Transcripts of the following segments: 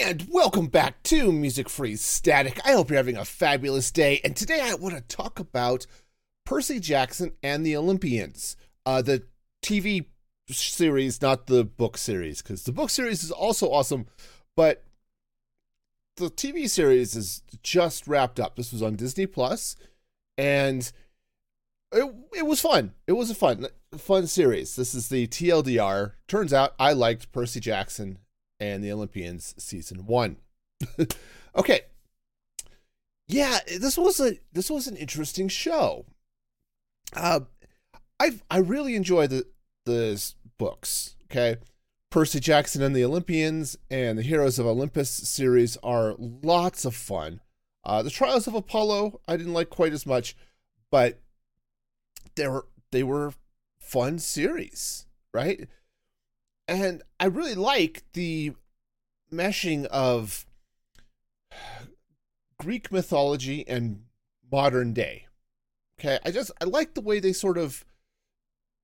And welcome back to Music Free Static. I hope you're having a fabulous day. And today I want to talk about Percy Jackson and the Olympians, uh, the TV series, not the book series, because the book series is also awesome, but the TV series is just wrapped up. This was on Disney Plus, and it, it was fun. It was a fun fun series. This is the TLDR. Turns out I liked Percy Jackson and the Olympians season one. okay. Yeah, this was a this was an interesting show. Uh, I I really enjoy the the books. Okay, Percy Jackson and the Olympians and the Heroes of Olympus series are lots of fun. Uh, the Trials of Apollo I didn't like quite as much, but they were they were fun series, right? And I really like the meshing of Greek mythology and modern day. Okay, I just I like the way they sort of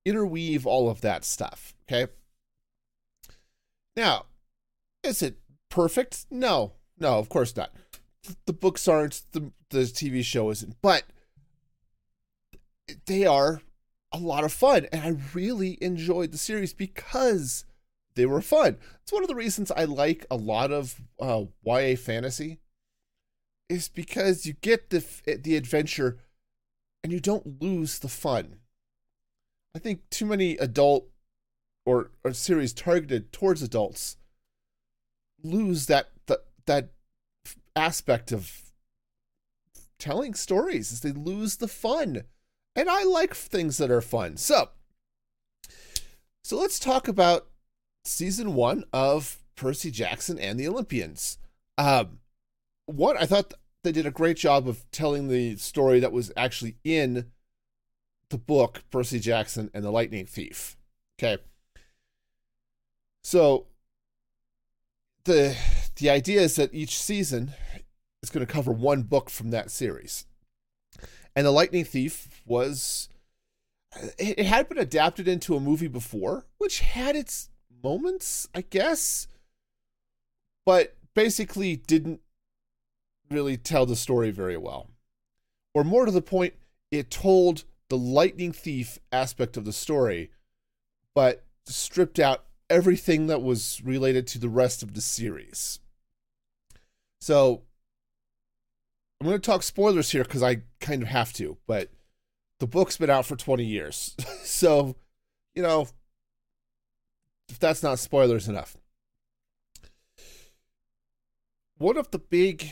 interweave all of that stuff. Okay. Now, is it perfect? No, no, of course not. The books aren't. The the TV show isn't, but they are a lot of fun, and I really enjoyed the series because they were fun. It's one of the reasons I like a lot of uh, YA fantasy, is because you get the the adventure, and you don't lose the fun. I think too many adult or, or series targeted towards adults lose that that that aspect of telling stories is they lose the fun and i like things that are fun so so let's talk about season one of percy jackson and the olympians um one i thought they did a great job of telling the story that was actually in the book Percy Jackson and the Lightning Thief. Okay. So the the idea is that each season is going to cover one book from that series. And the Lightning Thief was it had been adapted into a movie before, which had its moments, I guess, but basically didn't really tell the story very well. Or more to the point, it told the lightning thief aspect of the story, but stripped out everything that was related to the rest of the series. So I'm going to talk spoilers here because I kind of have to, but the book's been out for 20 years. so, you know, if that's not spoilers enough. One of the big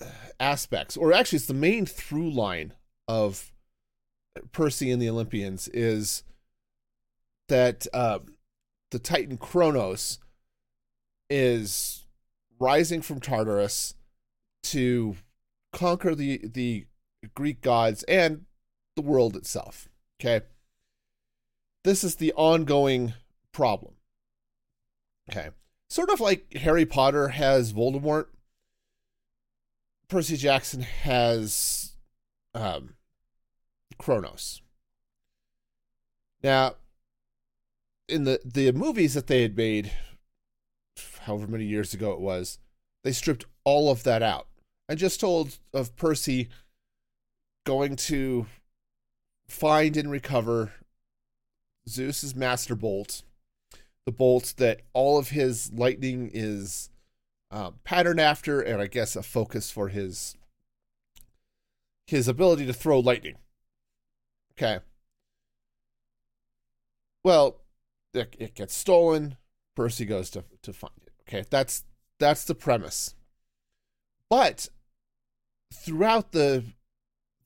uh, aspects, or actually, it's the main through line of Percy and the Olympians is that uh, the Titan Kronos is rising from Tartarus to conquer the the Greek gods and the world itself. Okay. This is the ongoing problem. Okay. Sort of like Harry Potter has Voldemort, Percy Jackson has um, Kronos. Now, in the the movies that they had made, however many years ago it was, they stripped all of that out and just told of Percy going to find and recover Zeus's master bolt, the bolt that all of his lightning is um, patterned after, and I guess a focus for his his ability to throw lightning. Okay. Well, it, it gets stolen. Percy goes to to find it. Okay, that's that's the premise. But throughout the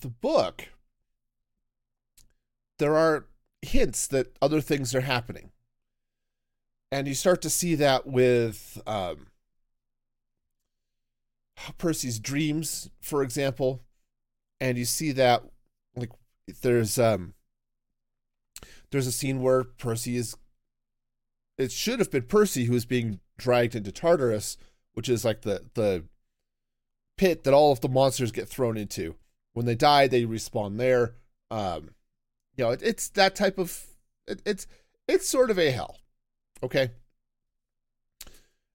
the book, there are hints that other things are happening, and you start to see that with um, Percy's dreams, for example, and you see that like there's um there's a scene where Percy is it should have been Percy who is being dragged into Tartarus, which is like the the pit that all of the monsters get thrown into. When they die, they respawn there. Um, you know, it, it's that type of it, it's it's sort of a hell. Okay.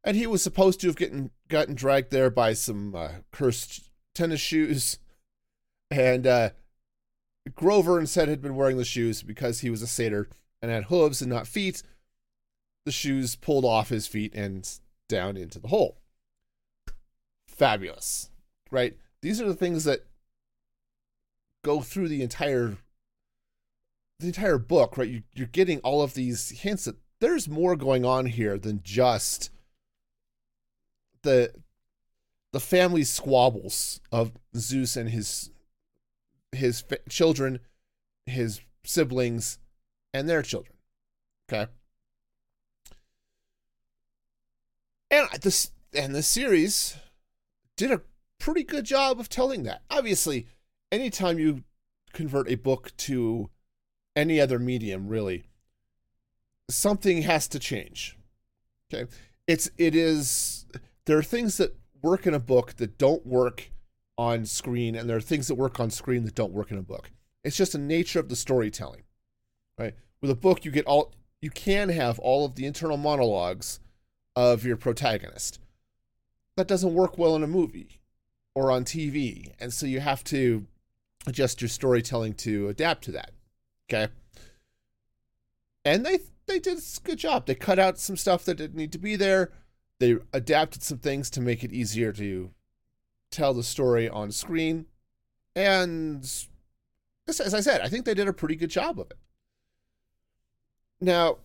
and he was supposed to have gotten gotten dragged there by some uh, cursed tennis shoes, and uh, Grover instead had been wearing the shoes because he was a satyr and had hooves and not feet. The shoes pulled off his feet and down into the hole. Fabulous, right? These are the things that go through the entire the entire book, right? You, you're getting all of these hints that there's more going on here than just the the family squabbles of Zeus and his his fa- children, his siblings, and their children. Okay. And this and the series did a pretty good job of telling that. Obviously, anytime you convert a book to any other medium, really, something has to change. Okay. It's it is there are things that work in a book that don't work on screen, and there are things that work on screen that don't work in a book. It's just the nature of the storytelling. Right? With a book you get all you can have all of the internal monologues of your protagonist. That doesn't work well in a movie or on TV. And so you have to adjust your storytelling to adapt to that. Okay. And they they did a good job. They cut out some stuff that didn't need to be there. They adapted some things to make it easier to tell the story on screen. And as I said, I think they did a pretty good job of it. Now,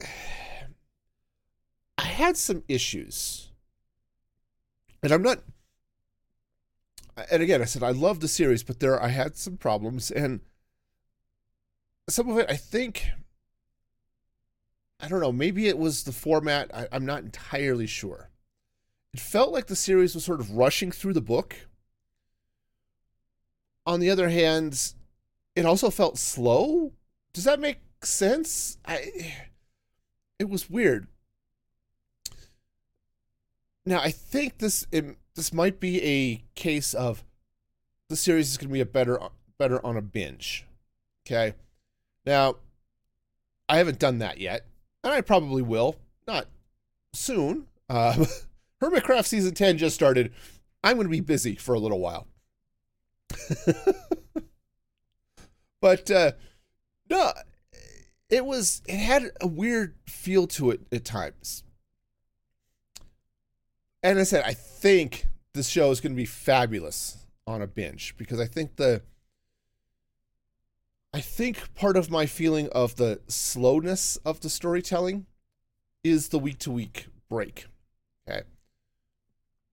I had some issues. And I'm not and again, I said I love the series, but there I had some problems and some of it I think I don't know, maybe it was the format. I, I'm not entirely sure. It felt like the series was sort of rushing through the book. On the other hand, it also felt slow. Does that make sense? I it was weird. Now, I think this it, this might be a case of the series is going to be a better better on a binge. Okay? Now, I haven't done that yet and I probably will. Not soon. Uh, Hermitcraft season 10 just started. I'm going to be busy for a little while. but uh, no, it was, it had a weird feel to it at times. And I said, I think this show is going to be fabulous on a binge because I think the I think part of my feeling of the slowness of the storytelling is the week to week break. Okay.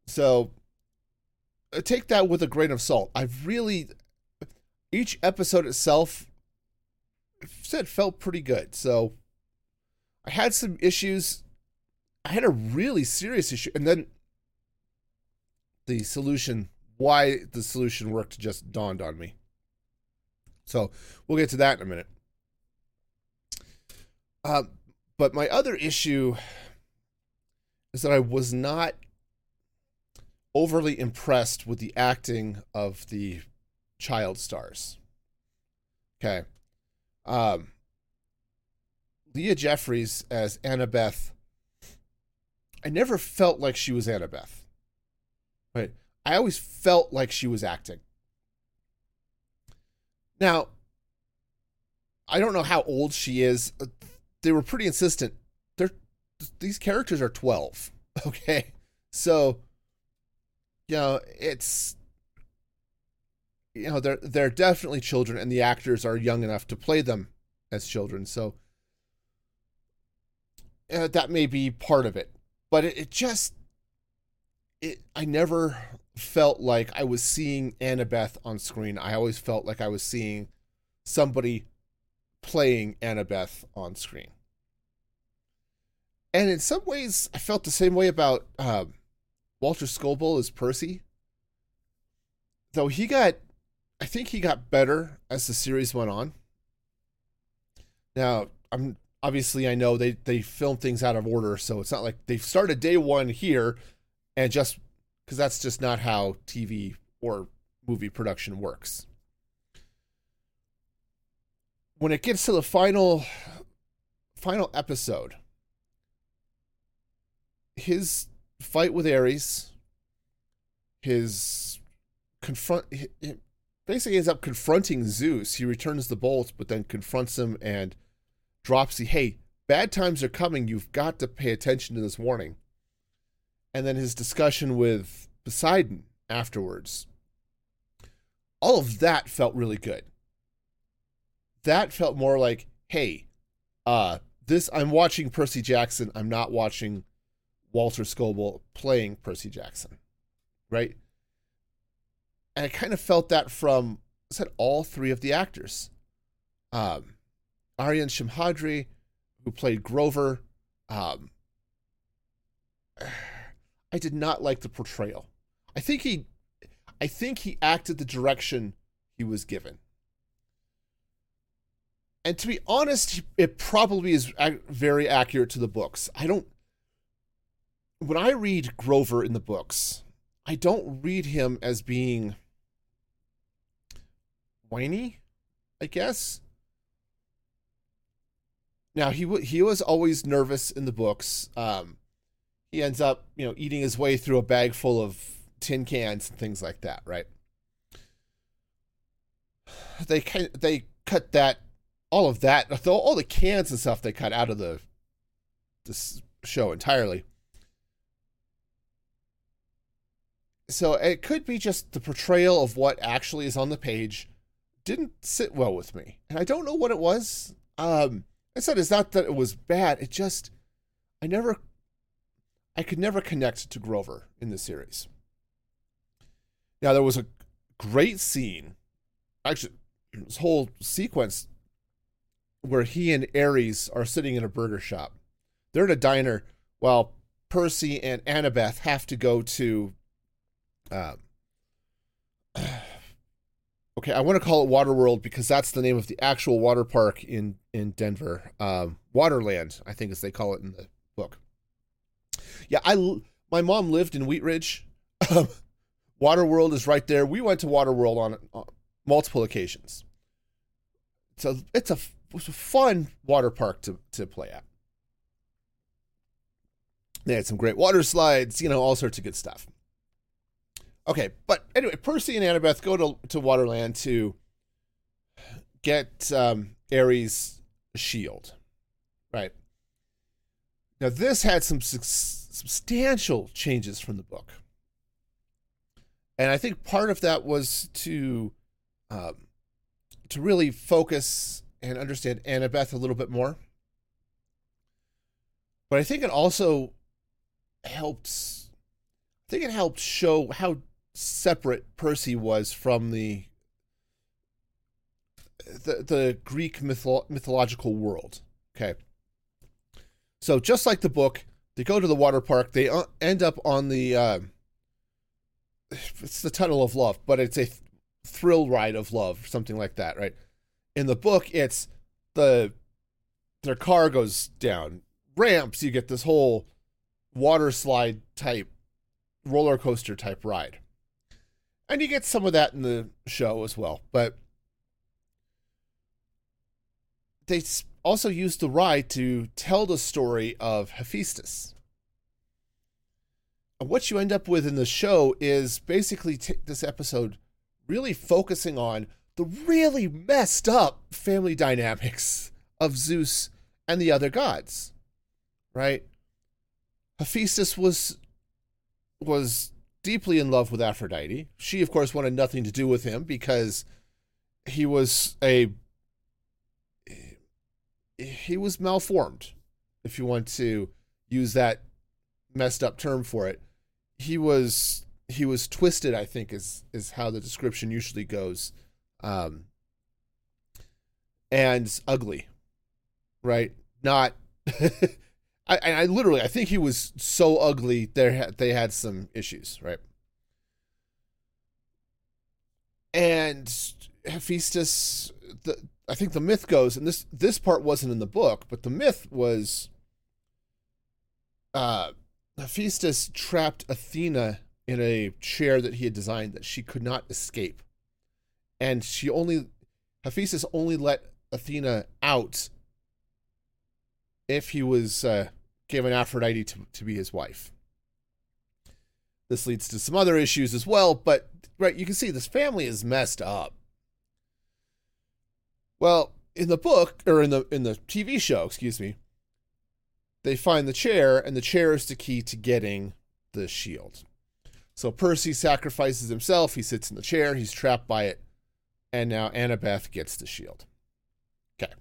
So uh, take that with a grain of salt. I've really, each episode itself said felt pretty good. So I had some issues. I had a really serious issue. And then the solution, why the solution worked, just dawned on me. So we'll get to that in a minute. Uh, but my other issue is that I was not overly impressed with the acting of the child stars. Okay. Um, Leah Jeffries as Annabeth. I never felt like she was Annabeth. Right. I always felt like she was acting. Now, I don't know how old she is. They were pretty insistent. They're these characters are 12. Okay. So, you know, it's you know, they're they're definitely children and the actors are young enough to play them as children. So, uh, that may be part of it. But it, it just it I never felt like I was seeing Annabeth on screen. I always felt like I was seeing somebody playing Annabeth on screen. And in some ways, I felt the same way about um, Walter Scobell as Percy. Though he got, I think he got better as the series went on. Now, I'm obviously I know they they film things out of order, so it's not like they started day one here and just because that's just not how TV or movie production works. When it gets to the final final episode, his fight with Ares, his confront, basically ends up confronting Zeus. He returns the bolt, but then confronts him and drops the hey, bad times are coming. You've got to pay attention to this warning. And then his discussion with Poseidon afterwards. All of that felt really good. That felt more like, hey, uh, this I'm watching Percy Jackson. I'm not watching Walter Scobell playing Percy Jackson. Right? And I kind of felt that from I said all three of the actors. Um Aryan Simhadri, who played Grover, um I did not like the portrayal. I think he I think he acted the direction he was given. And to be honest, it probably is very accurate to the books. I don't when I read Grover in the books, I don't read him as being whiny, I guess. Now he w- he was always nervous in the books. Um, he ends up, you know, eating his way through a bag full of tin cans and things like that, right? They they cut that all of that all the cans and stuff they cut out of the this show entirely. So it could be just the portrayal of what actually is on the page didn't sit well with me. And I don't know what it was. Um I said it's not that it was bad, it just I never I could never connect to Grover in the series. Now there was a great scene, actually this whole sequence where he and Ares are sitting in a burger shop. They're in a diner while Percy and Annabeth have to go to um, okay, I want to call it Waterworld because that's the name of the actual water park in in Denver. Um, Waterland, I think, as they call it in the book. Yeah, I my mom lived in Wheat Ridge. Waterworld is right there. We went to Waterworld on, on multiple occasions. So it's a it's a fun water park to to play at. They had some great water slides, you know, all sorts of good stuff. Okay, but anyway, Percy and Annabeth go to to Waterland to get um, Ares' shield, right? Now this had some su- substantial changes from the book, and I think part of that was to um, to really focus and understand Annabeth a little bit more. But I think it also helps. I think it helped show how separate Percy was from the the, the Greek mytho- mythological world. Okay. So just like the book, they go to the water park. They uh, end up on the uh, it's the tunnel of love, but it's a th- thrill ride of love, something like that, right? In the book, it's the their car goes down ramps. You get this whole water slide type roller coaster type ride and you get some of that in the show as well. But they also used the ride to tell the story of Hephaestus. And what you end up with in the show is basically t- this episode really focusing on the really messed up family dynamics of Zeus and the other gods. Right? Hephaestus was was deeply in love with Aphrodite. She, of course, wanted nothing to do with him because he was a he was malformed, if you want to use that messed up term for it. He was he was twisted, I think, is is how the description usually goes. Um and ugly. Right? Not I, I literally, I think he was so ugly. There, they had some issues, right? And Hephaestus, the I think the myth goes, and this this part wasn't in the book, but the myth was, uh, Hephaestus trapped Athena in a chair that he had designed that she could not escape, and she only, Hephaestus only let Athena out if he was uh, given Aphrodite to, to be his wife. This leads to some other issues as well, but right, you can see this family is messed up. Well, in the book or in the in the TV show, excuse me, they find the chair, and the chair is the key to getting the shield. So Percy sacrifices himself. He sits in the chair. He's trapped by it, and now Annabeth gets the shield. Okay,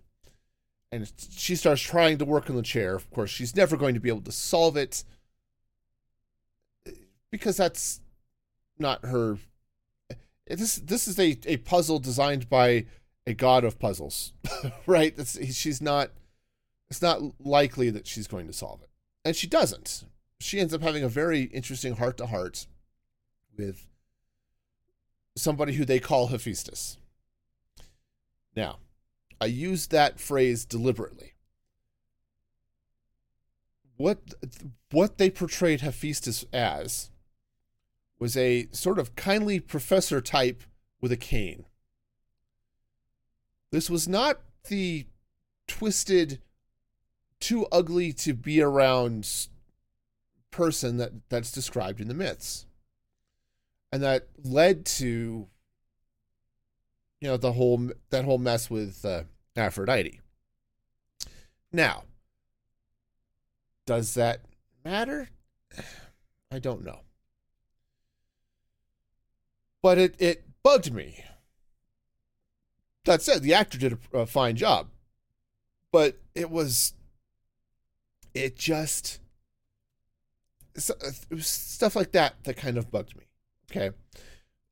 and she starts trying to work on the chair. Of course, she's never going to be able to solve it because that's not her. This this is a, a puzzle designed by a god of puzzles, right? It's, she's not. It's not likely that she's going to solve it, and she doesn't. She ends up having a very interesting heart to heart with somebody who they call Hephaestus. Now, I use that phrase deliberately. What what they portrayed Hephaestus as was a sort of kindly professor type with a cane. This was not the twisted, too ugly to be around person that, that's described in the myths. And that led to you know the whole that whole mess with uh, Aphrodite. Now, does that matter? I don't know. But it it bugged me that said, the actor did a, a fine job, but it was, it just, uh, it was stuff like that that kind of bugged me. Okay.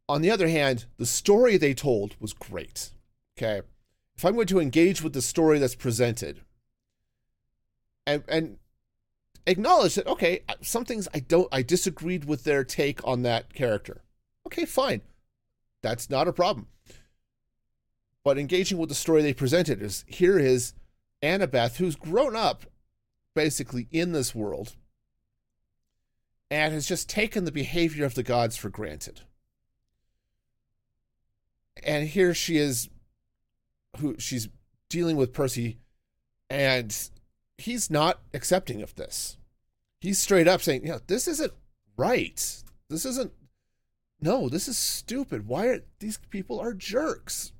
On the other hand, the story they told was great. Okay. If I'm going to engage with the story that's presented and, and acknowledge that, okay, uh, some things I don't, I disagreed with their take on that character. Okay, fine. That's not a problem but engaging with the story they presented is here is Annabeth, who's grown up basically in this world and has just taken the behavior of the gods for granted. And here she is, who she's dealing with Percy, and he's not accepting of this. He's straight up saying, you know, this isn't right. This isn't, no, this is stupid. Why are these people are jerks?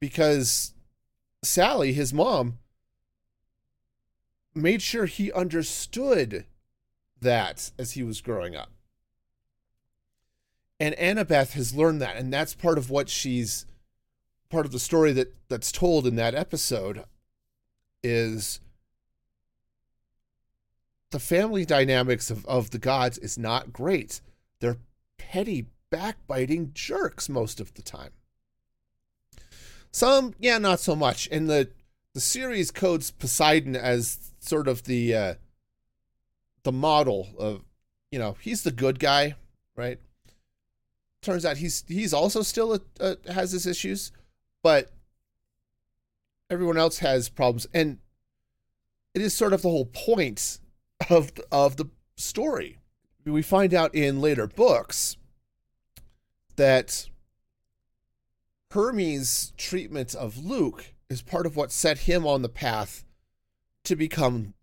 Because Sally, his mom, made sure he understood that as he was growing up. And Annabeth has learned that, and that's part of what she's part of the story that that's told in that episode is the family dynamics of, of the gods is not great. They're petty, backbiting jerks most of the time. Some, yeah, not so much. And the the series codes Poseidon as sort of the uh, the model of, you know, he's the good guy, right? Turns out he's he's also still a, a, has his issues, but everyone else has problems, and it is sort of the whole point of of the story. We find out in later books that Hermes' treatment of Luke is part of what set him on the path to become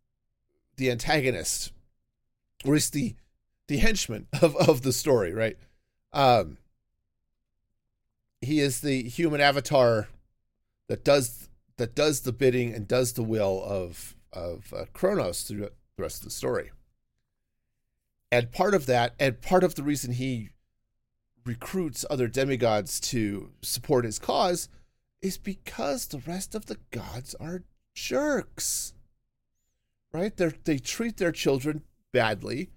the antagonist, or is the the henchman of, of the story, right? Um, he is the human avatar that does that does the bidding and does the will of of uh, Kronos through the rest of the story. And part of that, and part of the reason he recruits other demigods to support his cause is because the rest of the gods are jerks. Right? They they treat their children badly.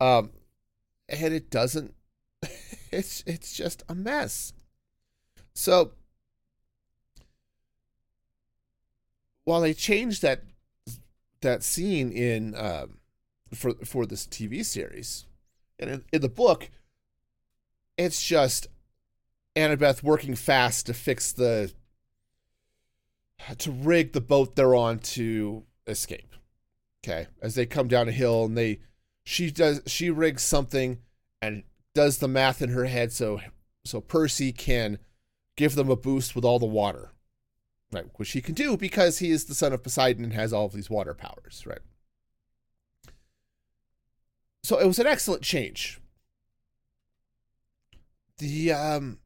Um and it doesn't it's it's just a mess. So while they changed that that scene in um, for for this TV series, and in, in the book, it's just Annabeth working fast to fix the to rig the boat they're on to escape. Okay, as they come down a hill and they she does she rigs something and does the math in her head so so Percy can give them a boost with all the water. Right, which he can do because he is the son of Poseidon and has all of these water powers, right? so it was an excellent change. The um,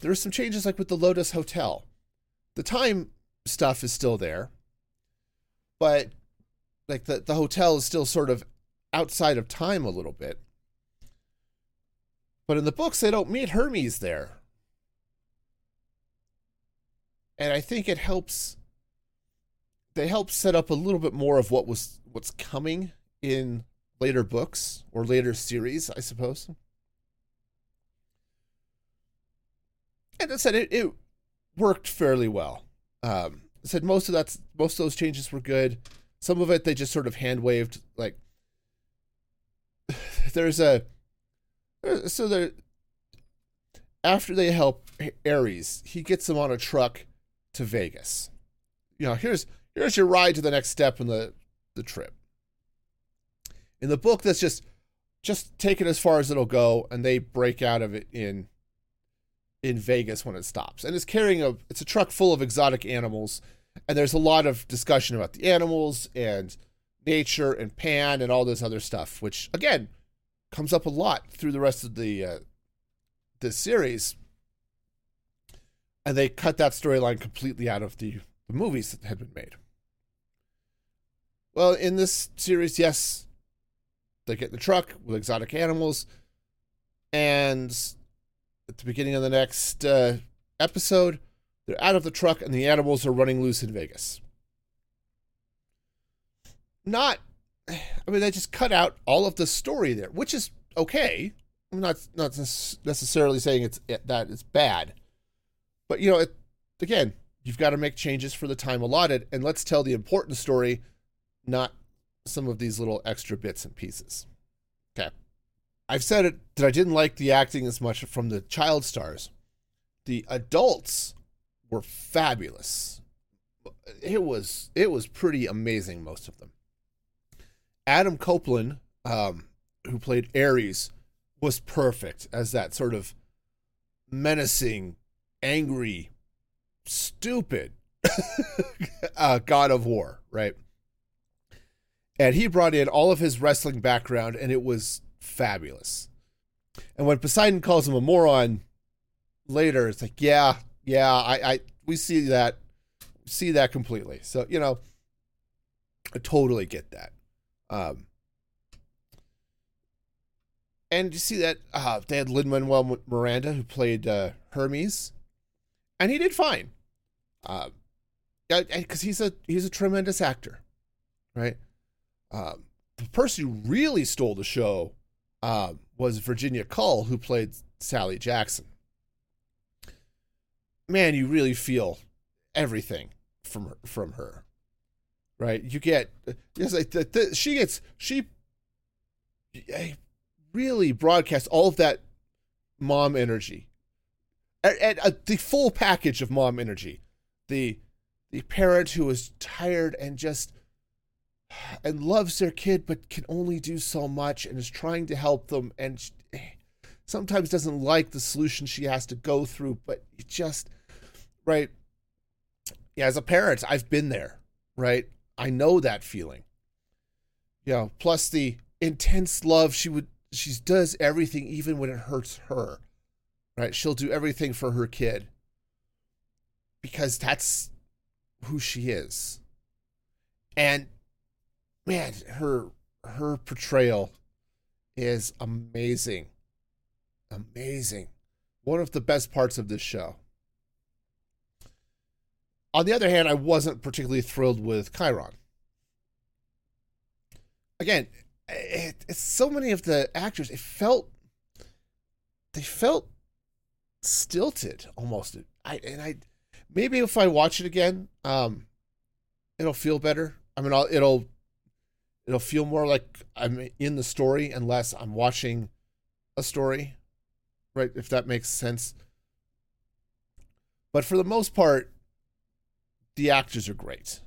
there are some changes like with the Lotus Hotel. The time stuff is still there, but like the the hotel is still sort of outside of time a little bit. But in the books, they don't meet Hermes there. And I think it helps they help set up a little bit more of what was what's coming in later books or later series, I suppose. And I said it, it worked fairly well. Um, said most of that's most of those changes were good. Some of it they just sort of hand waved. Like there's a so there after they help Ares, he gets them on a truck to Vegas. You know, here's here's your ride to the next step in the the trip. In the book, that's just just take it as far as it'll go, and they break out of it in in Vegas when it stops. And it's carrying a it's a truck full of exotic animals, and there's a lot of discussion about the animals and nature and Pan and all this other stuff, which again comes up a lot through the rest of the uh, this series. And they cut that storyline completely out of the, the movies that had been made. Well, in this series, yes, they get in the truck with exotic animals, and at the beginning of the next uh, episode, they're out of the truck and the animals are running loose in Vegas. Not, I mean, they just cut out all of the story there, which is okay. I'm not not necessarily saying it's that it's bad, but you know, it, again, you've got to make changes for the time allotted, and let's tell the important story, not some of these little extra bits and pieces. Okay. I've said it that I didn't like the acting as much from the child stars. The adults were fabulous. It was it was pretty amazing most of them. Adam Copeland, um, who played Ares, was perfect as that sort of menacing, angry, stupid uh, god of war, right? And he brought in all of his wrestling background, and it was fabulous. And when Poseidon calls him a moron later, it's like, yeah, yeah, I, I we see that, see that completely. So you know, I totally get that. Um, and you see that uh, they had Lin Manuel Miranda who played uh, Hermes, and he did fine. Uh, because he's a he's a tremendous actor, right? Um, the person who really stole the show uh, was Virginia Kull, who played Sally Jackson. Man, you really feel everything from her, from her, right? You get yes, she gets she really broadcasts all of that mom energy, and, and uh, the full package of mom energy, the the parent who is tired and just and loves their kid but can only do so much and is trying to help them and eh, sometimes doesn't like the solution she has to go through but you just right? Yeah as a parent i've been there right? I know that feeling. You know plus the intense love she would she does everything even when it hurts her right? She'll do everything for her kid because that's who she is. And man, her her portrayal is amazing. Amazing. One of the best parts of this show. On the other hand, I wasn't particularly thrilled with Chiron. Again, it, it's so many of the actors, it felt they felt stilted almost. I and I maybe if I watch it again, um it'll feel better. I mean, I'll, it'll it'll feel more like I'm in the story and less I'm watching a story, right? If that makes sense. But for the most part, the actors are great.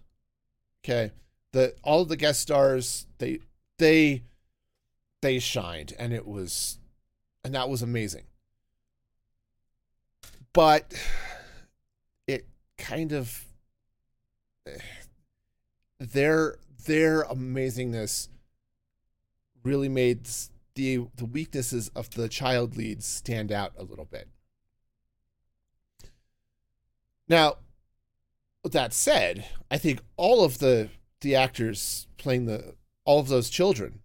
Okay, the all of the guest stars they they they shined, and it was and that was amazing. But it kind of eh, their their amazingness really made the the weaknesses of the child leads stand out a little bit. Now, with that said, I think all of the the actors playing the all of those children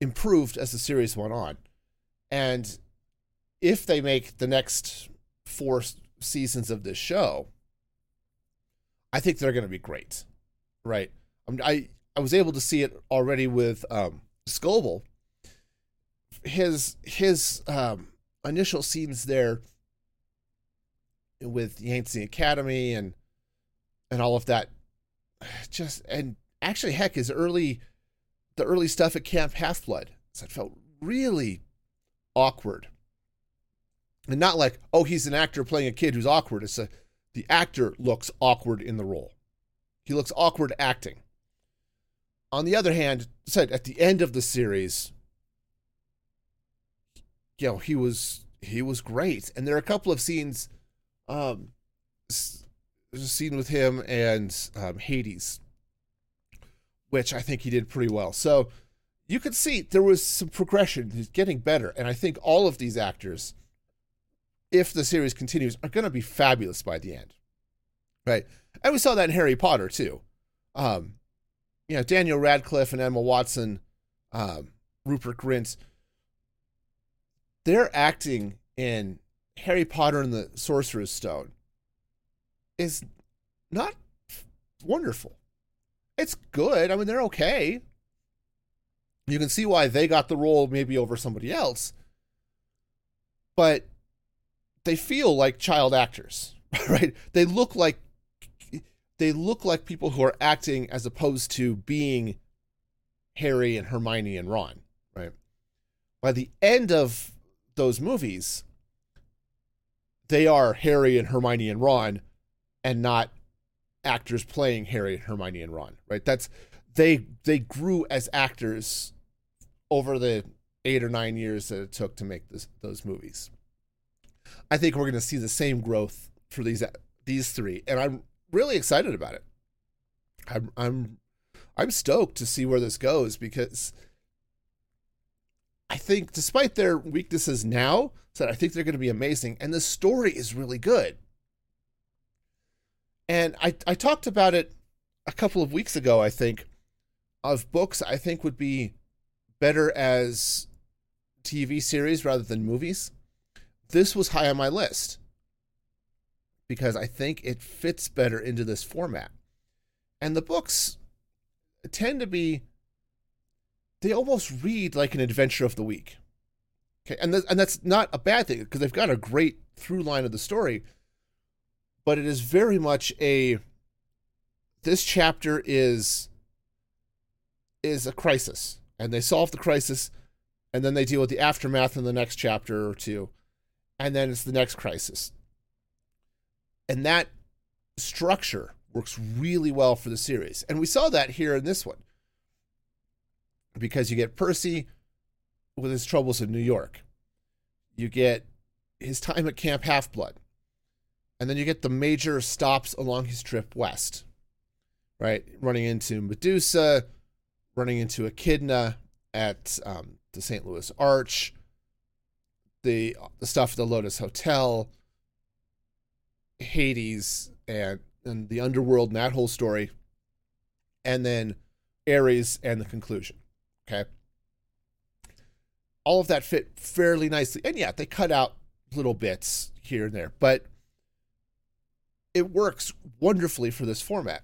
improved as the series went on. And if they make the next four seasons of this show, I think they're going to be great. Right? I I was able to see it already with um, Scobell. His his um, initial scenes there with Yancey Academy and and all of that, just and actually, heck, his early the early stuff at Camp Half Blood, it felt really awkward, and not like oh he's an actor playing a kid who's awkward. It's a the actor looks awkward in the role. He looks awkward acting on the other hand, said at the end of the series, you know, he was he was great, and there are a couple of scenes, um, there's a scene with him and um, Hades, which I think he did pretty well. So you could see there was some progression. He's getting better, and I think all of these actors, if the series continues, are going to be fabulous by the end, right? And we saw that in Harry Potter too. Um, you know, Daniel Radcliffe and Emma Watson, um, Rupert Grint, their acting in Harry Potter and the Sorcerer's Stone is not wonderful. It's good. I mean, they're okay. You can see why they got the role maybe over somebody else. But they feel like child actors, right? They look like they look like people who are acting as opposed to being Harry and Hermione and Ron, right? By the end of those movies, they are Harry and Hermione and Ron and not actors playing Harry and Hermione and Ron, right? That's they they grew as actors over the 8 or 9 years that it took to make this, those movies. I think we're going to see the same growth for these these three and I'm really excited about it. I'm I'm I'm stoked to see where this goes because I think despite their weaknesses now, that I think they're going to be amazing and the story is really good. And I I talked about it a couple of weeks ago, I think, of books I think would be better as TV series rather than movies. This was high on my list because I think it fits better into this format. And the books tend to be they almost read like an adventure of the week. Okay, and th- and that's not a bad thing because they've got a great through line of the story, but it is very much a this chapter is is a crisis and they solve the crisis and then they deal with the aftermath in the next chapter or two and then it's the next crisis and that structure works really well for the series. And we saw that here in this one. Because you get Percy with his troubles in New York. You get his time at Camp Half Blood. And then you get the major stops along his trip west. Right? Running into Medusa, running into Echidna at um, the St. Louis Arch, the the stuff at the Lotus Hotel, Hades and and the underworld and that whole story, and then Ares and the conclusion. Okay. All of that fit fairly nicely. And yeah, they cut out little bits here and there, but it works wonderfully for this format.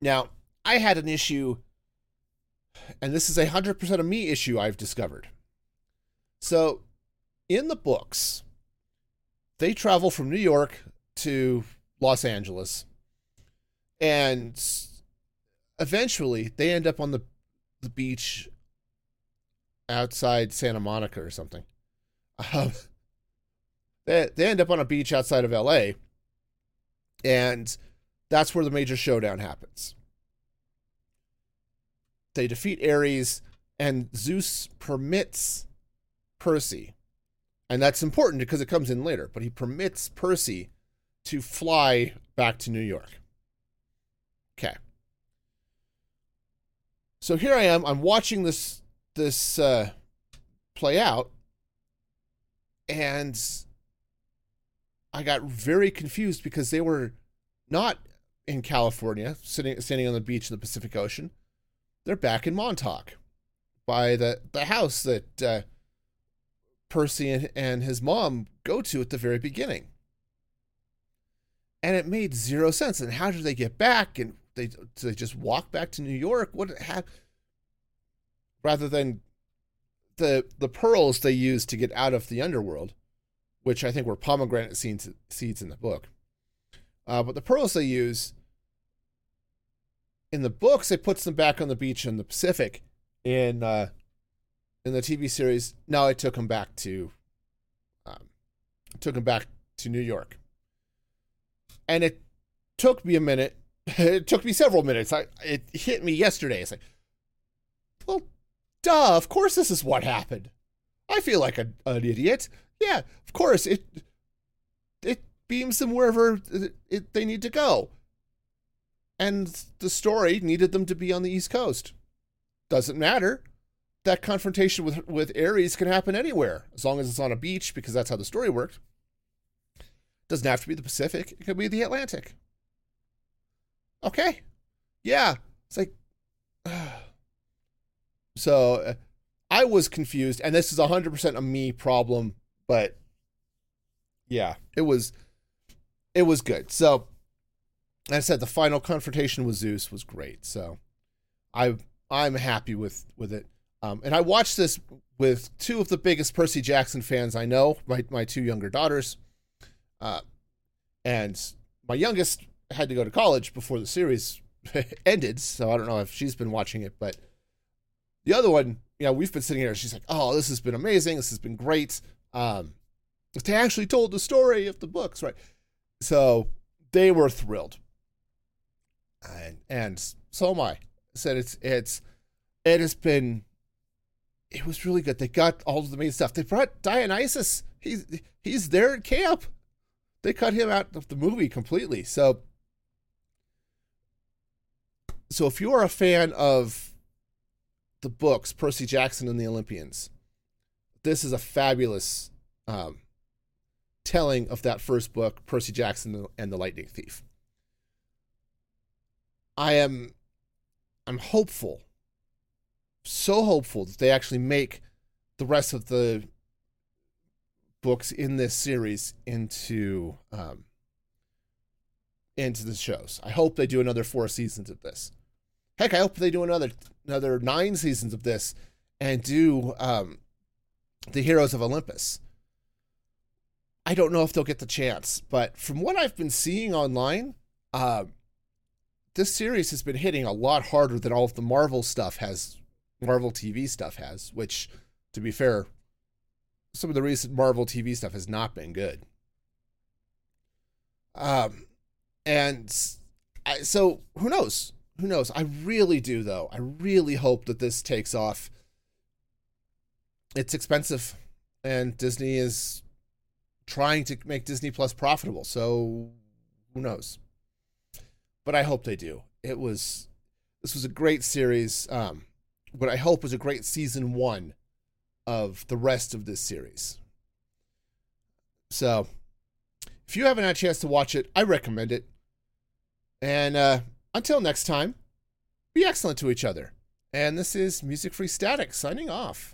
Now, I had an issue, and this is a 100% of me issue I've discovered. So, in the books, they travel from New York to Los Angeles, and eventually they end up on the the beach outside Santa Monica or something. Um, they they end up on a beach outside of L.A. and that's where the major showdown happens. They defeat Ares, and Zeus permits Percy and that's important because it comes in later, but he permits Percy to fly back to New York. Okay. So here I am. I'm watching this this uh, play out, and I got very confused because they were not in California, sitting standing on the beach in the Pacific Ocean. They're back in Montauk, by the the house that uh, Percy and, and his mom go to at the very beginning. And it made zero sense. And how did they get back? And they do they just walk back to New York? What had rather than the the pearls they used to get out of the underworld, which I think were pomegranate seeds seeds in the book. Uh, but the pearls they use in the books, it puts them back on the beach in the Pacific. In uh, in the TV series, Now I took him back to um, took them back to New York, and it took me a minute. It took me several minutes. I it hit me yesterday. It's like, well, duh. Of course, this is what happened. I feel like a, an idiot. Yeah, of course it it beams them wherever it, it, they need to go, and the story needed them to be on the East Coast. Doesn't matter. That confrontation with with Ares can happen anywhere as long as it's on a beach because that's how the story worked. Doesn't have to be the Pacific. It could be the Atlantic. Okay. Yeah. It's like so uh, I was confused and this is 100% a me problem, but yeah, it was it was good. So I said the final confrontation with Zeus was great. So I I'm happy with with it. Um, and I watched this with two of the biggest Percy Jackson fans I know, my my two younger daughters. Uh, and my youngest had to go to college before the series ended, so I don't know if she's been watching it, but the other one, you know, we've been sitting here. She's like, "Oh, this has been amazing. This has been great." Um, they actually told the story of the books, right? So they were thrilled, and and so am I. Said it's it's it has been it was really good. They got all of the main stuff. They brought Dionysus. He's he's there at camp. They cut him out of the movie completely. So so if you're a fan of the books, Percy Jackson and the Olympians, this is a fabulous um, telling of that first book, Percy Jackson and the Lightning Thief. I am I'm hopeful so hopeful that they actually make the rest of the books in this series into um, into the shows. I hope they do another four seasons of this. Heck, I hope they do another another nine seasons of this and do um, the Heroes of Olympus. I don't know if they'll get the chance, but from what I've been seeing online, uh, this series has been hitting a lot harder than all of the Marvel stuff has Marvel TV stuff has, which, to be fair, some of the recent Marvel TV stuff has not been good. Um, and I, so who knows? Who knows? I really do, though. I really hope that this takes off. It's expensive, and Disney is trying to make Disney Plus profitable. So who knows? But I hope they do. It was this was a great series. Um, what I hope is a great season one of the rest of this series. So, if you haven't had a chance to watch it, I recommend it. And uh, until next time, be excellent to each other. And this is Music Free Static signing off.